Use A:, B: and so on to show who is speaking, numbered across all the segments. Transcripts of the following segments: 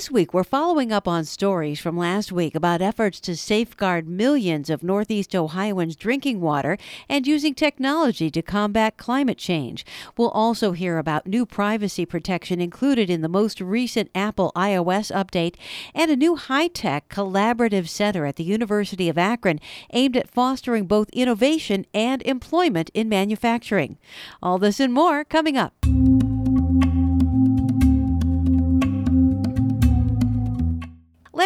A: This week, we're following up on stories from last week about efforts to safeguard millions of Northeast Ohioans' drinking water and using technology to combat climate change. We'll also hear about new privacy protection included in the most recent Apple iOS update and a new high tech collaborative center at the University of Akron aimed at fostering both innovation and employment in manufacturing. All this and more coming up.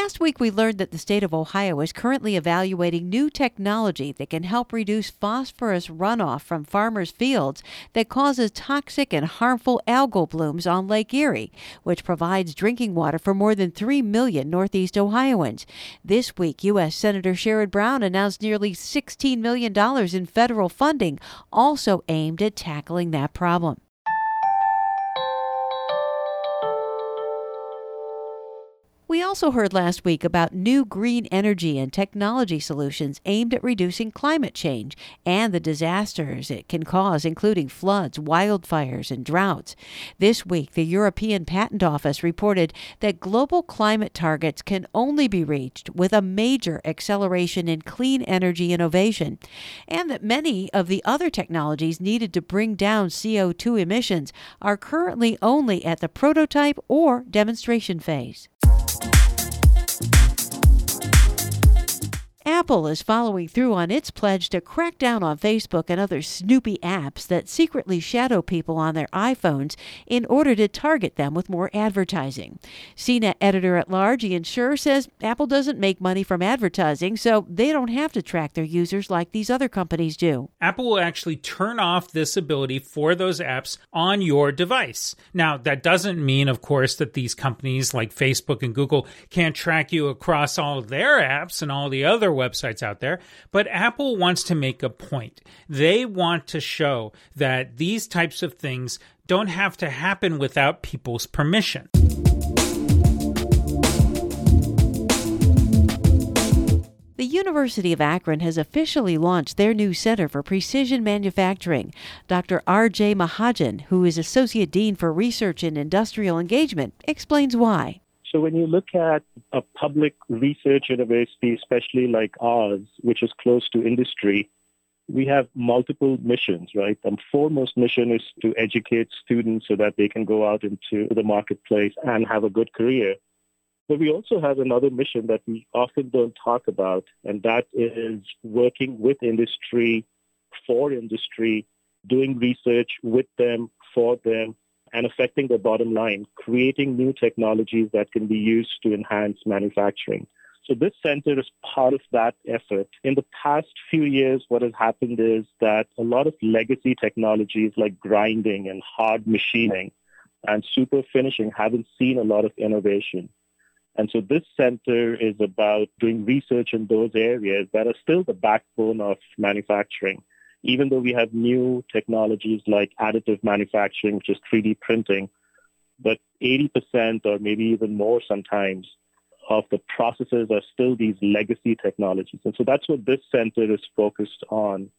A: Last week, we learned that the state of Ohio is currently evaluating new technology that can help reduce phosphorus runoff from farmers' fields that causes toxic and harmful algal blooms on Lake Erie, which provides drinking water for more than 3 million Northeast Ohioans. This week, U.S. Senator Sherrod Brown announced nearly $16 million in federal funding, also aimed at tackling that problem. We also heard last week about new green energy and technology solutions aimed at reducing climate change and the disasters it can cause, including floods, wildfires, and droughts. This week, the European Patent Office reported that global climate targets can only be reached with a major acceleration in clean energy innovation, and that many of the other technologies needed to bring down CO2 emissions are currently only at the prototype or demonstration phase. Apple is following through on its pledge to crack down on Facebook and other snoopy apps that secretly shadow people on their iPhones in order to target them with more advertising. CNET editor at large Ian Sherr says Apple doesn't make money from advertising, so they don't have to track their users like these other companies do.
B: Apple will actually turn off this ability for those apps on your device. Now, that doesn't mean, of course, that these companies like Facebook and Google can't track you across all their apps and all the other websites out there, but Apple wants to make a point. They want to show that these types of things don't have to happen without people's permission.
A: The University of Akron has officially launched their new Center for Precision Manufacturing. Dr. Ajay Mahajan, who is Associate Dean for Research and Industrial Engagement, explains why.
C: So when you look at a public research university, especially like ours, which is close to industry, we have multiple missions, right? The foremost mission is to educate students so that they can go out into the marketplace and have a good career. But we also have another mission that we often don't talk about, and that is working with industry, for industry, doing research with them, for them, and affecting the bottom line, creating new technologies that can be used to enhance manufacturing. So this center is part of that effort. In the past few years, what has happened is that a lot of legacy technologies like grinding and hard machining and super finishing haven't seen a lot of innovation. And so this center is about doing research in those areas that are still the backbone of manufacturing even though we have new technologies like additive manufacturing, which is 3D printing, but 80% or maybe even more sometimes of the processes are still these legacy technologies. And so that's what this center is focused on.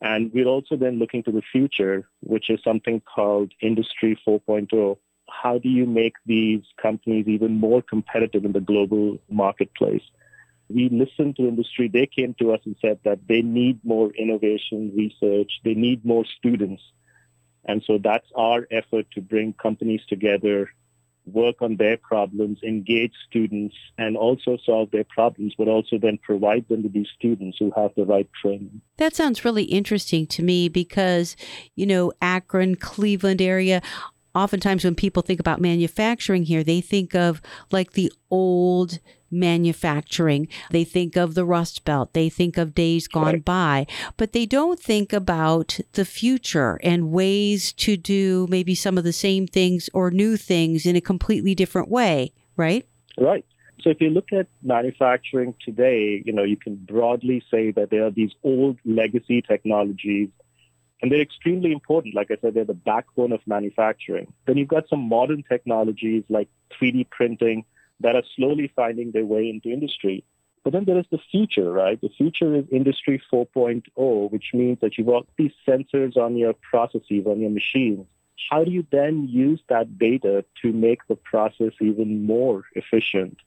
C: And we're also then looking to the future, which is something called Industry 4.0. How do you make these companies even more competitive in the global marketplace? We listened to industry. They came to us and said that they need more innovation research. They need more students. And so that's our effort to bring companies together, work on their problems, engage students, and also solve their problems, but also then provide them with these students who have the right training.
A: That sounds really interesting to me because, you know, Akron, Cleveland area, oftentimes when people think about manufacturing here, they think of like the old manufacturing. They think of the Rust Belt. They think of days gone by, but they don't think about the future and ways to do maybe some of the same things or new things in a completely different way, right?
C: Right. So if you look at manufacturing today, you know, you can broadly say that there are these old legacy technologies And they're extremely important. Like I said, they're the backbone of manufacturing. Then you've got some modern technologies like 3D printing that are slowly finding their way into industry. But then there is the future, right? The future is Industry 4.0, which means that you've got these sensors on your processes, on your machines. How do you then use that data to make the process even more efficient?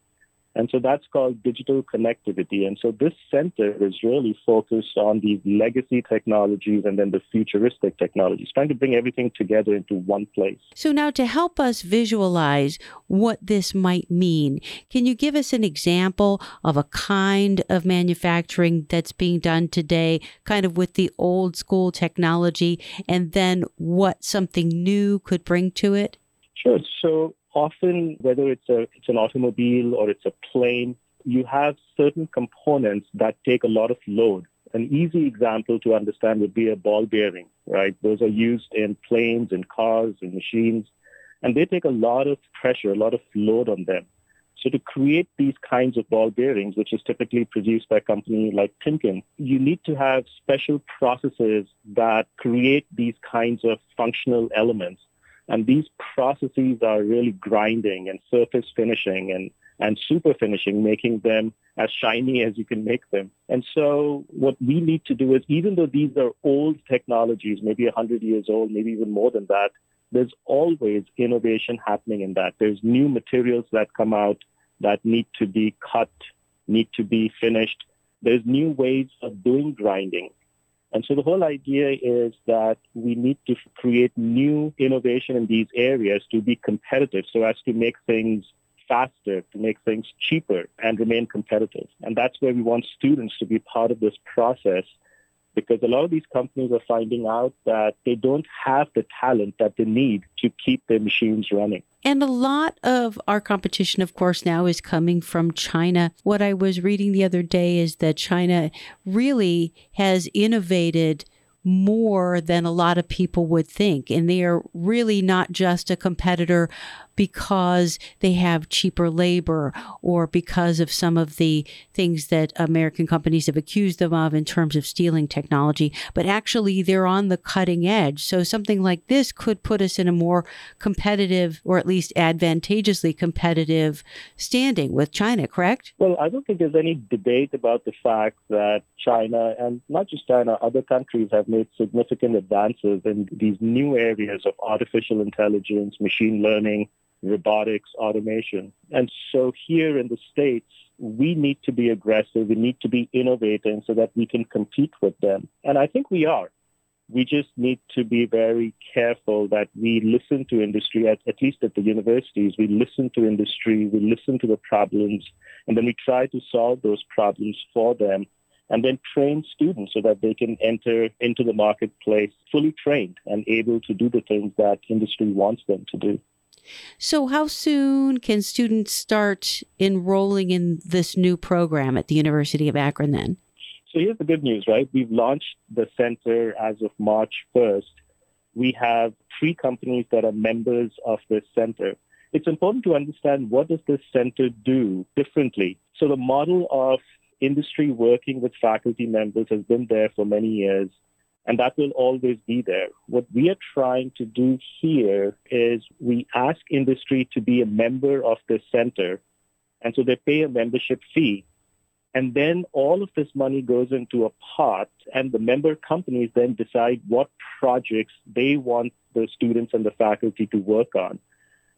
C: And so that's called digital connectivity. And so this center is really focused on these legacy technologies and then the futuristic technologies, trying to bring everything together into one place.
D: So now to help us visualize what this might mean, can you give us an example of a kind of manufacturing that's being done today, kind of with the old school technology, and then what something new could bring to it?
C: Sure. So often, whether it's a it's an automobile or it's a plane, you have certain components that take a lot of load. An easy example to understand would be a ball bearing, right? Those are used in planes and cars and machines, and they take a lot of pressure, a lot of load on them. So to create these kinds of ball bearings, which is typically produced by a company like Timken, you need to have special processes that create these kinds of functional elements and these processes are really grinding and surface finishing and, and super finishing, making them as shiny as you can make them. And so what we need to do is, even though these are old technologies, maybe 100 years old, maybe even more than that, there's always innovation happening in that. There's new materials that come out that need to be cut, need to be finished. There's new ways of doing grinding. And so the whole idea is that we need to create new innovation in these areas to be competitive so as to make things faster, to make things cheaper and remain competitive. And that's where we want students to be part of this process because a lot of these companies are finding out that they don't have the talent that they need to keep their machines running.
D: And a lot of our competition, of course, now is coming from China. What I was reading the other day is that China really has innovated more than a lot of people would think. And they are really not just a competitor because they have cheaper labor or because of some of the things that American companies have accused them of in terms of stealing technology, but actually they're on the cutting edge. So something like this could put us in a more competitive or at least advantageously competitive standing with China, correct?
C: Well, I don't think there's any debate about the fact that China and not just China, other countries have made significant advances in these new areas of artificial intelligence, machine learning, robotics, automation. And so here in the States, we need to be aggressive. We need to be innovating so that we can compete with them. And I think we are. We just need to be very careful that we listen to industry, at, at least at the universities. We listen to industry, we listen to the problems, and then we try to solve those problems for them and then train students so that they can enter into the marketplace fully trained and able to do the things that industry wants them to do.
D: So, how soon can students start enrolling in this new program at the University of Akron then?
C: So, here's the good news, right? We've launched the center as of March 1st. We have three companies that are members of this center. It's important to understand what does this center do differently. So, the model of industry working with faculty members has been there for many years and that will always be there. What we are trying to do here is we ask industry to be a member of this center, and so they pay a membership fee. And then all of this money goes into a pot, and the member companies then decide what projects they want the students and the faculty to work on.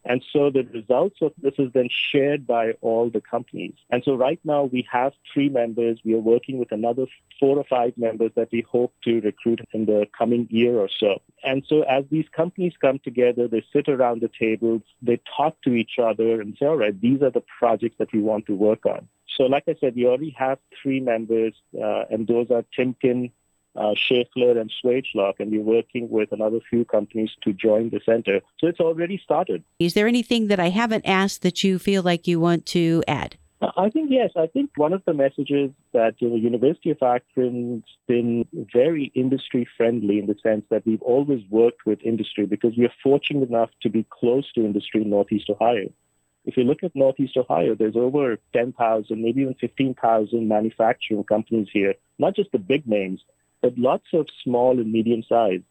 C: And so the results of this is then shared by all the companies. And so right now we have three members. We are working with another four or five members that we hope to recruit in the coming year or so. And so as these companies come together, they sit around the table, they talk to each other and say, all right, these are the projects that we want to work on. So like I said, we already have three members, uh, and those are Timken, uh, Schaeffler and Swagelok, and we're working with another few companies to join the center. So it's already started.
D: Is there anything that I haven't asked that you feel like you want to add?
C: Uh, I think yes. I think one of the messages that you know, University of Akron's been very industry friendly in the sense that we've always worked with industry because we are fortunate enough to be close to industry in Northeast Ohio. If you look at Northeast Ohio, there's over 10,000, maybe even 15,000 manufacturing companies here, not just the big names, but lots of small and medium sized.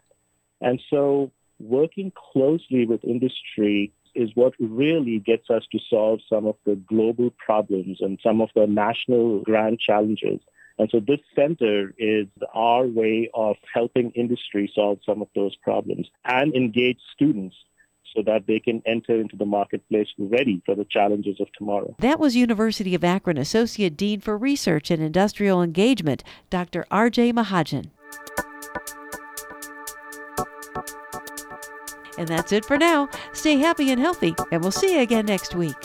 C: And so working closely with industry is what really gets us to solve some of the global problems and some of the national grand challenges. And so this center is our way of helping industry solve some of those problems and engage students so that they can enter into the marketplace ready for the challenges of tomorrow.
D: That was University of Akron Associate Dean for Research and Industrial Engagement, Dr. Ajay Mahajan. And that's it for now. Stay happy and healthy, and we'll see you again next week.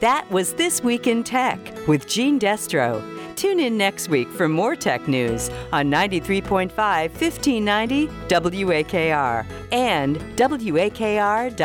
E: That was This Week in Tech with Gene Destro. Tune in next week for more tech news on 93.5 1590 WAKR and WAKR.net.